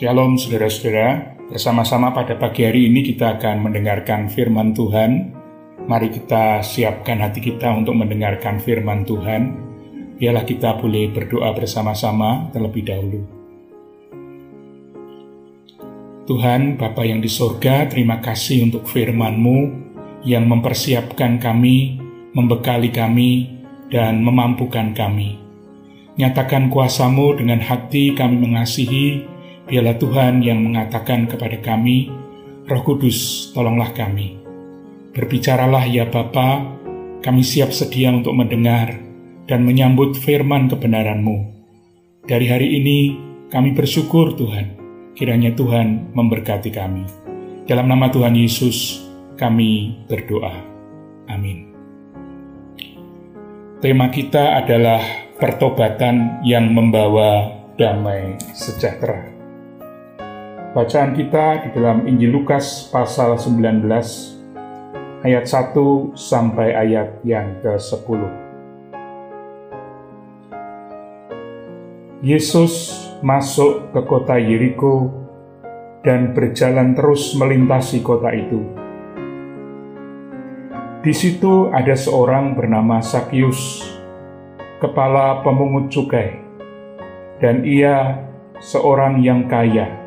Shalom saudara-saudara, bersama-sama pada pagi hari ini kita akan mendengarkan firman Tuhan. Mari kita siapkan hati kita untuk mendengarkan firman Tuhan. Biarlah kita boleh berdoa bersama-sama terlebih dahulu. Tuhan, Bapa yang di sorga, terima kasih untuk firman-Mu yang mempersiapkan kami, membekali kami, dan memampukan kami. Nyatakan kuasamu dengan hati kami mengasihi, Biarlah Tuhan yang mengatakan kepada kami, Roh Kudus, tolonglah kami. Berbicaralah ya Bapa, kami siap sedia untuk mendengar dan menyambut firman kebenaran-Mu. Dari hari ini, kami bersyukur Tuhan, kiranya Tuhan memberkati kami. Dalam nama Tuhan Yesus, kami berdoa. Amin. Tema kita adalah pertobatan yang membawa damai sejahtera. Bacaan kita di dalam Injil Lukas pasal 19 ayat 1 sampai ayat yang ke-10. Yesus masuk ke kota Yeriko dan berjalan terus melintasi kota itu. Di situ ada seorang bernama Sakius, kepala pemungut cukai, dan ia seorang yang kaya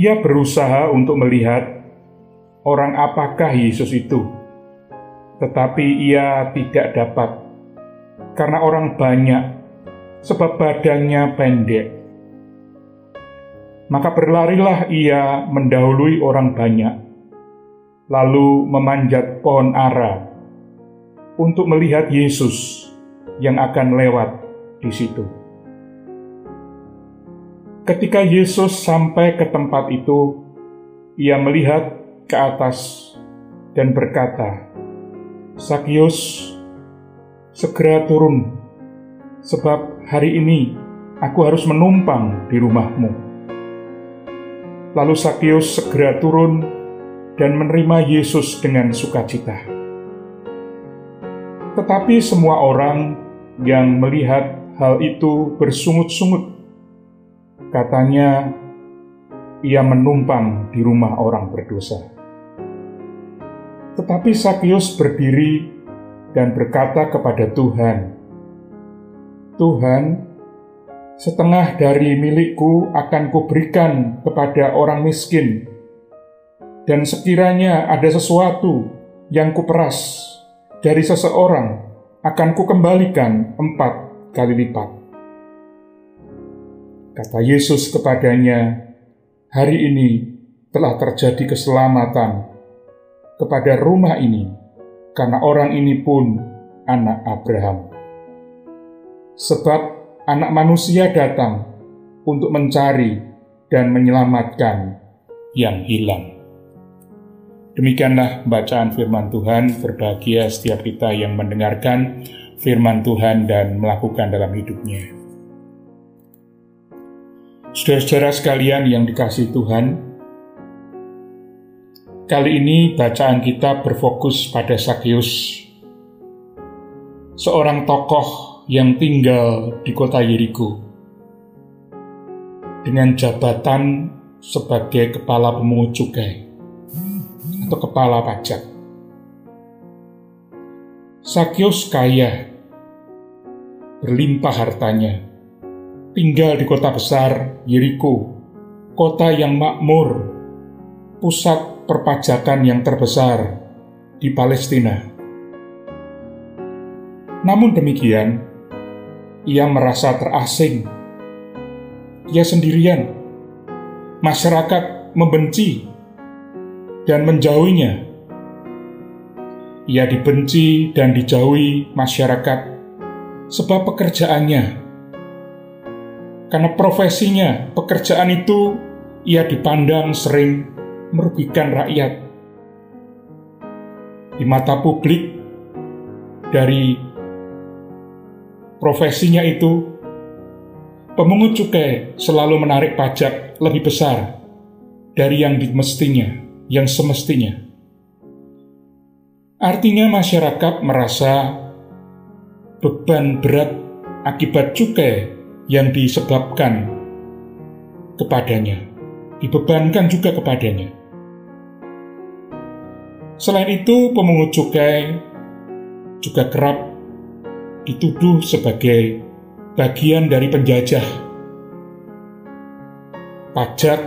ia berusaha untuk melihat orang apakah Yesus itu, tetapi ia tidak dapat karena orang banyak, sebab badannya pendek. Maka berlarilah ia mendahului orang banyak, lalu memanjat pohon ara untuk melihat Yesus yang akan lewat di situ. Ketika Yesus sampai ke tempat itu, ia melihat ke atas dan berkata, "Sakius, segera turun, sebab hari ini aku harus menumpang di rumahmu." Lalu Sakius segera turun dan menerima Yesus dengan sukacita. Tetapi semua orang yang melihat hal itu bersungut-sungut Katanya, ia menumpang di rumah orang berdosa. Tetapi Sakius berdiri dan berkata kepada Tuhan, Tuhan, setengah dari milikku akan kuberikan kepada orang miskin, dan sekiranya ada sesuatu yang kuperas dari seseorang, akan kukembalikan empat kali lipat. Kata Yesus kepadanya, "Hari ini telah terjadi keselamatan kepada rumah ini, karena orang ini pun anak Abraham. Sebab Anak Manusia datang untuk mencari dan menyelamatkan yang hilang." Demikianlah bacaan firman Tuhan. Berbahagia setiap kita yang mendengarkan firman Tuhan dan melakukan dalam hidupnya. Saudara-saudara sekalian yang dikasih Tuhan, kali ini bacaan kita berfokus pada Sakyus, seorang tokoh yang tinggal di kota Yeriko dengan jabatan sebagai kepala pemungut cukai atau kepala pajak. Sakyus kaya, berlimpah hartanya, tinggal di kota besar Yeriko, kota yang makmur, pusat perpajakan yang terbesar di Palestina. Namun demikian, ia merasa terasing. Ia sendirian. Masyarakat membenci dan menjauhinya. Ia dibenci dan dijauhi masyarakat sebab pekerjaannya karena profesinya, pekerjaan itu ia dipandang sering merugikan rakyat. Di mata publik, dari profesinya itu, pemungut cukai selalu menarik pajak lebih besar dari yang dimestinya, yang semestinya. Artinya masyarakat merasa beban berat akibat cukai yang disebabkan kepadanya, dibebankan juga kepadanya. Selain itu, pemungut cukai juga kerap dituduh sebagai bagian dari penjajah. Pajak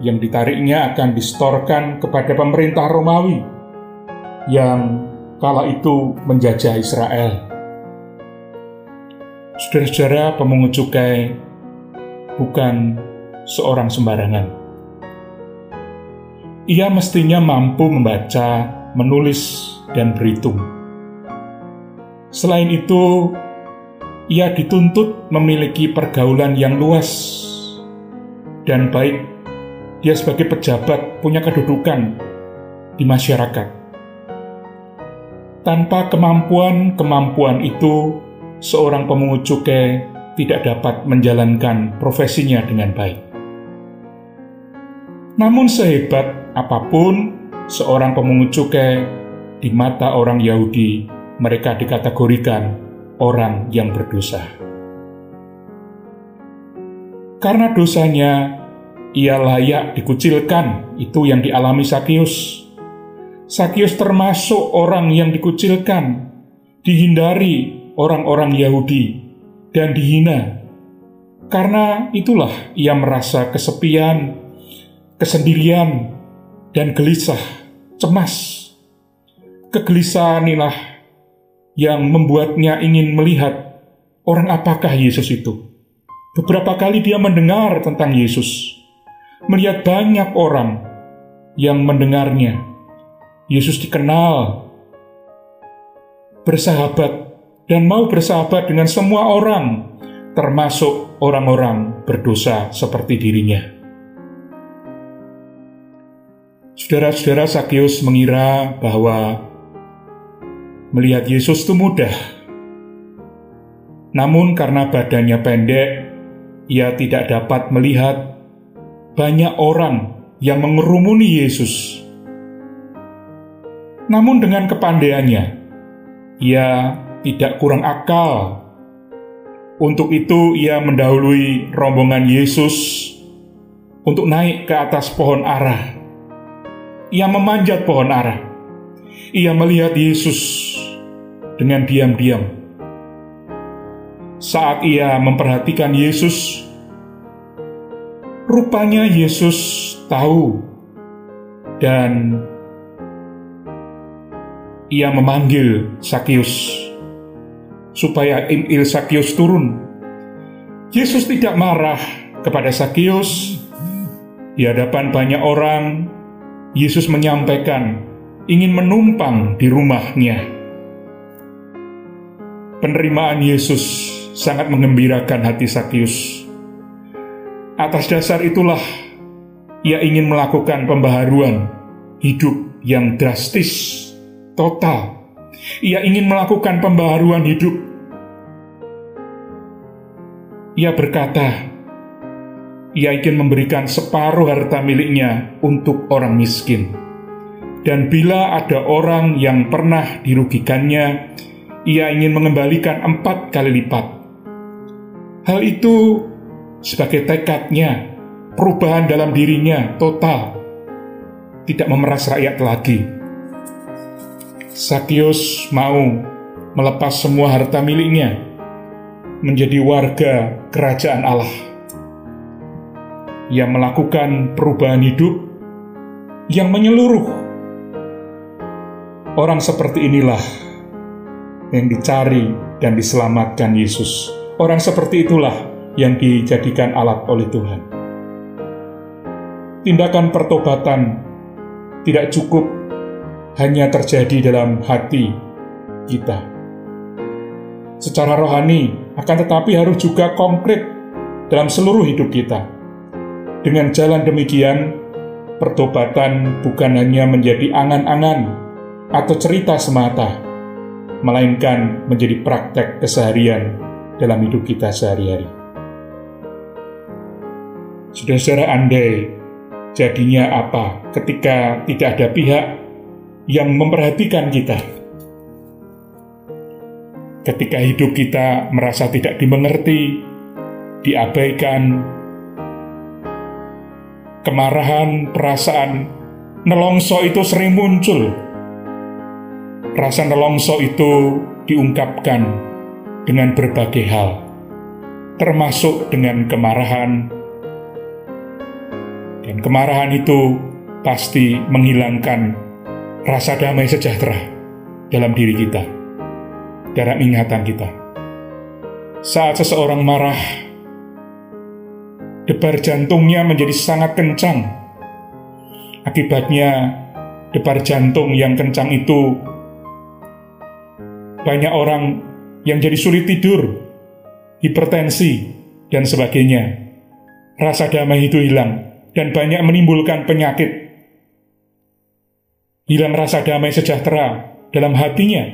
yang ditariknya akan distorkan kepada pemerintah Romawi yang kala itu menjajah Israel. Saudara-saudara pemungut cukai bukan seorang sembarangan. Ia mestinya mampu membaca, menulis, dan berhitung. Selain itu, ia dituntut memiliki pergaulan yang luas dan baik. Dia sebagai pejabat punya kedudukan di masyarakat. Tanpa kemampuan-kemampuan itu, seorang pemungut cukai tidak dapat menjalankan profesinya dengan baik. Namun sehebat apa pun seorang pemungut cukai di mata orang Yahudi, mereka dikategorikan orang yang berdosa. Karena dosanya, ia layak dikucilkan, itu yang dialami Sakius. Sakius termasuk orang yang dikucilkan, dihindari orang-orang Yahudi dan dihina. Karena itulah ia merasa kesepian, kesendirian, dan gelisah, cemas. Kegelisahan inilah yang membuatnya ingin melihat orang apakah Yesus itu. Beberapa kali dia mendengar tentang Yesus, melihat banyak orang yang mendengarnya. Yesus dikenal, bersahabat dan mau bersahabat dengan semua orang, termasuk orang-orang berdosa seperti dirinya. Saudara-saudara Sakius mengira bahwa melihat Yesus itu mudah. Namun karena badannya pendek, ia tidak dapat melihat banyak orang yang mengerumuni Yesus. Namun dengan kepandaiannya, ia tidak kurang akal. Untuk itu ia mendahului rombongan Yesus untuk naik ke atas pohon ara. Ia memanjat pohon ara. Ia melihat Yesus dengan diam-diam. Saat ia memperhatikan Yesus, rupanya Yesus tahu dan ia memanggil Sakius supaya Il Sakius turun. Yesus tidak marah kepada Sakius. Di hadapan banyak orang, Yesus menyampaikan ingin menumpang di rumahnya. Penerimaan Yesus sangat mengembirakan hati Sakius. Atas dasar itulah ia ingin melakukan pembaharuan hidup yang drastis, total ia ingin melakukan pembaharuan hidup. Ia berkata, ia ingin memberikan separuh harta miliknya untuk orang miskin. Dan bila ada orang yang pernah dirugikannya, ia ingin mengembalikan empat kali lipat. Hal itu sebagai tekadnya, perubahan dalam dirinya total, tidak memeras rakyat lagi Sakius mau melepas semua harta miliknya menjadi warga kerajaan Allah. Ia melakukan perubahan hidup yang menyeluruh. Orang seperti inilah yang dicari dan diselamatkan Yesus. Orang seperti itulah yang dijadikan alat oleh Tuhan. Tindakan pertobatan tidak cukup hanya terjadi dalam hati kita. Secara rohani, akan tetapi harus juga konkret dalam seluruh hidup kita. Dengan jalan demikian, pertobatan bukan hanya menjadi angan-angan atau cerita semata, melainkan menjadi praktek keseharian dalam hidup kita sehari-hari. Saudara-saudara andai jadinya apa ketika tidak ada pihak yang memperhatikan kita. Ketika hidup kita merasa tidak dimengerti, diabaikan, kemarahan, perasaan nelongso itu sering muncul. Rasa nelongso itu diungkapkan dengan berbagai hal, termasuk dengan kemarahan, dan kemarahan itu pasti menghilangkan rasa damai sejahtera dalam diri kita, dalam ingatan kita. Saat seseorang marah, debar jantungnya menjadi sangat kencang. Akibatnya, debar jantung yang kencang itu banyak orang yang jadi sulit tidur, hipertensi, dan sebagainya. Rasa damai itu hilang dan banyak menimbulkan penyakit. Hilang rasa damai sejahtera dalam hatinya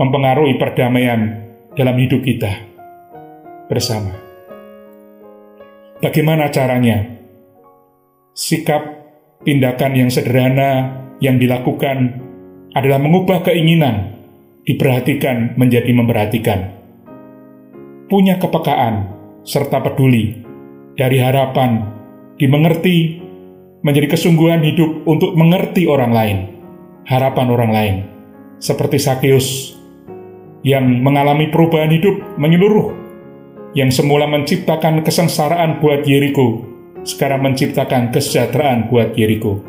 mempengaruhi perdamaian dalam hidup kita bersama. Bagaimana caranya? Sikap tindakan yang sederhana yang dilakukan adalah mengubah keinginan diperhatikan menjadi memperhatikan. Punya kepekaan serta peduli dari harapan dimengerti menjadi kesungguhan hidup untuk mengerti orang lain, harapan orang lain. Seperti Sakeus yang mengalami perubahan hidup menyeluruh, yang semula menciptakan kesengsaraan buat Yeriko, sekarang menciptakan kesejahteraan buat Yeriko.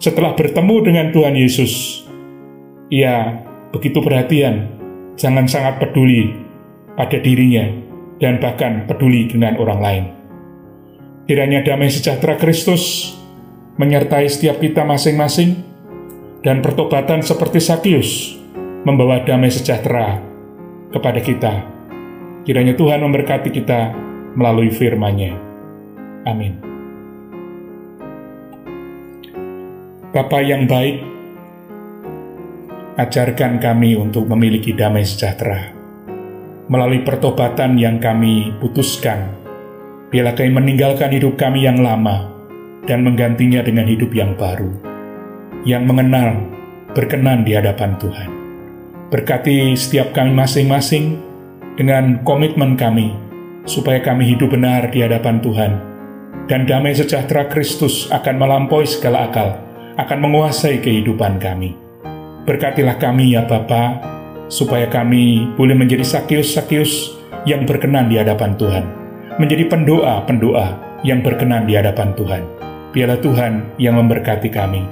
Setelah bertemu dengan Tuhan Yesus, ia begitu perhatian, jangan sangat peduli pada dirinya, dan bahkan peduli dengan orang lain. Kiranya damai sejahtera Kristus menyertai setiap kita masing-masing, dan pertobatan seperti Sakius membawa damai sejahtera kepada kita. Kiranya Tuhan memberkati kita melalui firman-Nya. Amin. Bapa yang baik, ajarkan kami untuk memiliki damai sejahtera melalui pertobatan yang kami putuskan Biarlah kami meninggalkan hidup kami yang lama dan menggantinya dengan hidup yang baru, yang mengenal, berkenan di hadapan Tuhan. Berkati setiap kami masing-masing dengan komitmen kami, supaya kami hidup benar di hadapan Tuhan, dan damai sejahtera Kristus akan melampaui segala akal, akan menguasai kehidupan kami. Berkatilah kami ya Bapa, supaya kami boleh menjadi sakius-sakius yang berkenan di hadapan Tuhan menjadi pendoa-pendoa yang berkenan di hadapan Tuhan. Biarlah Tuhan yang memberkati kami,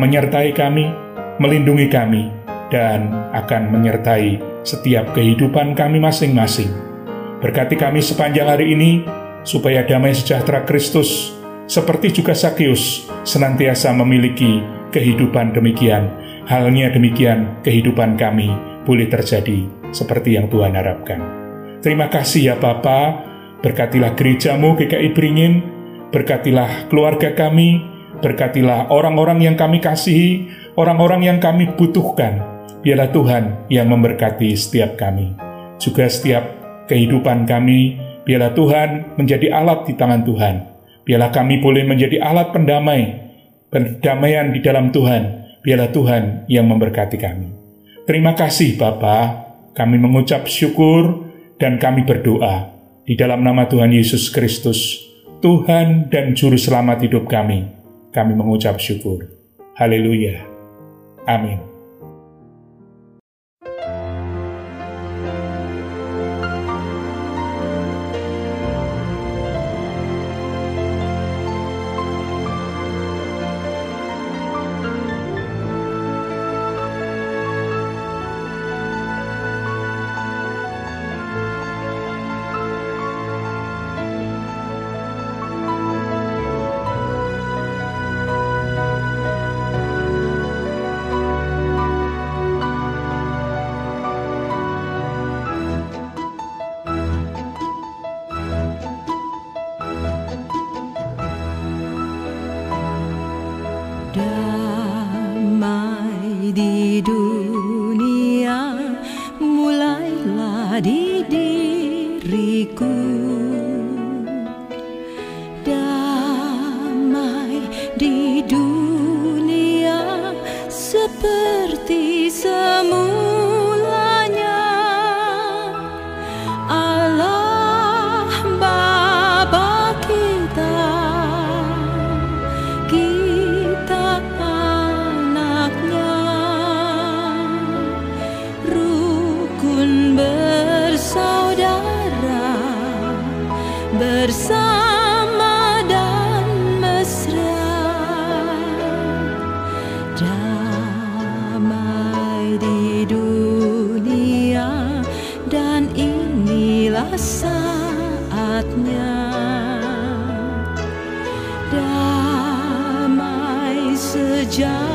menyertai kami, melindungi kami, dan akan menyertai setiap kehidupan kami masing-masing. Berkati kami sepanjang hari ini, supaya damai sejahtera Kristus, seperti juga Sakius, senantiasa memiliki kehidupan demikian. Halnya demikian kehidupan kami boleh terjadi seperti yang Tuhan harapkan. Terima kasih ya Bapak, Berkatilah gerejamu GKI Beringin, berkatilah keluarga kami, berkatilah orang-orang yang kami kasihi, orang-orang yang kami butuhkan. Biarlah Tuhan yang memberkati setiap kami. Juga setiap kehidupan kami, biarlah Tuhan menjadi alat di tangan Tuhan. Biarlah kami boleh menjadi alat pendamai, perdamaian di dalam Tuhan. Biarlah Tuhan yang memberkati kami. Terima kasih Bapa, kami mengucap syukur dan kami berdoa di dalam nama Tuhan Yesus Kristus, Tuhan dan Juru Selamat hidup kami, kami mengucap syukur. Haleluya. Amin. Sejahtera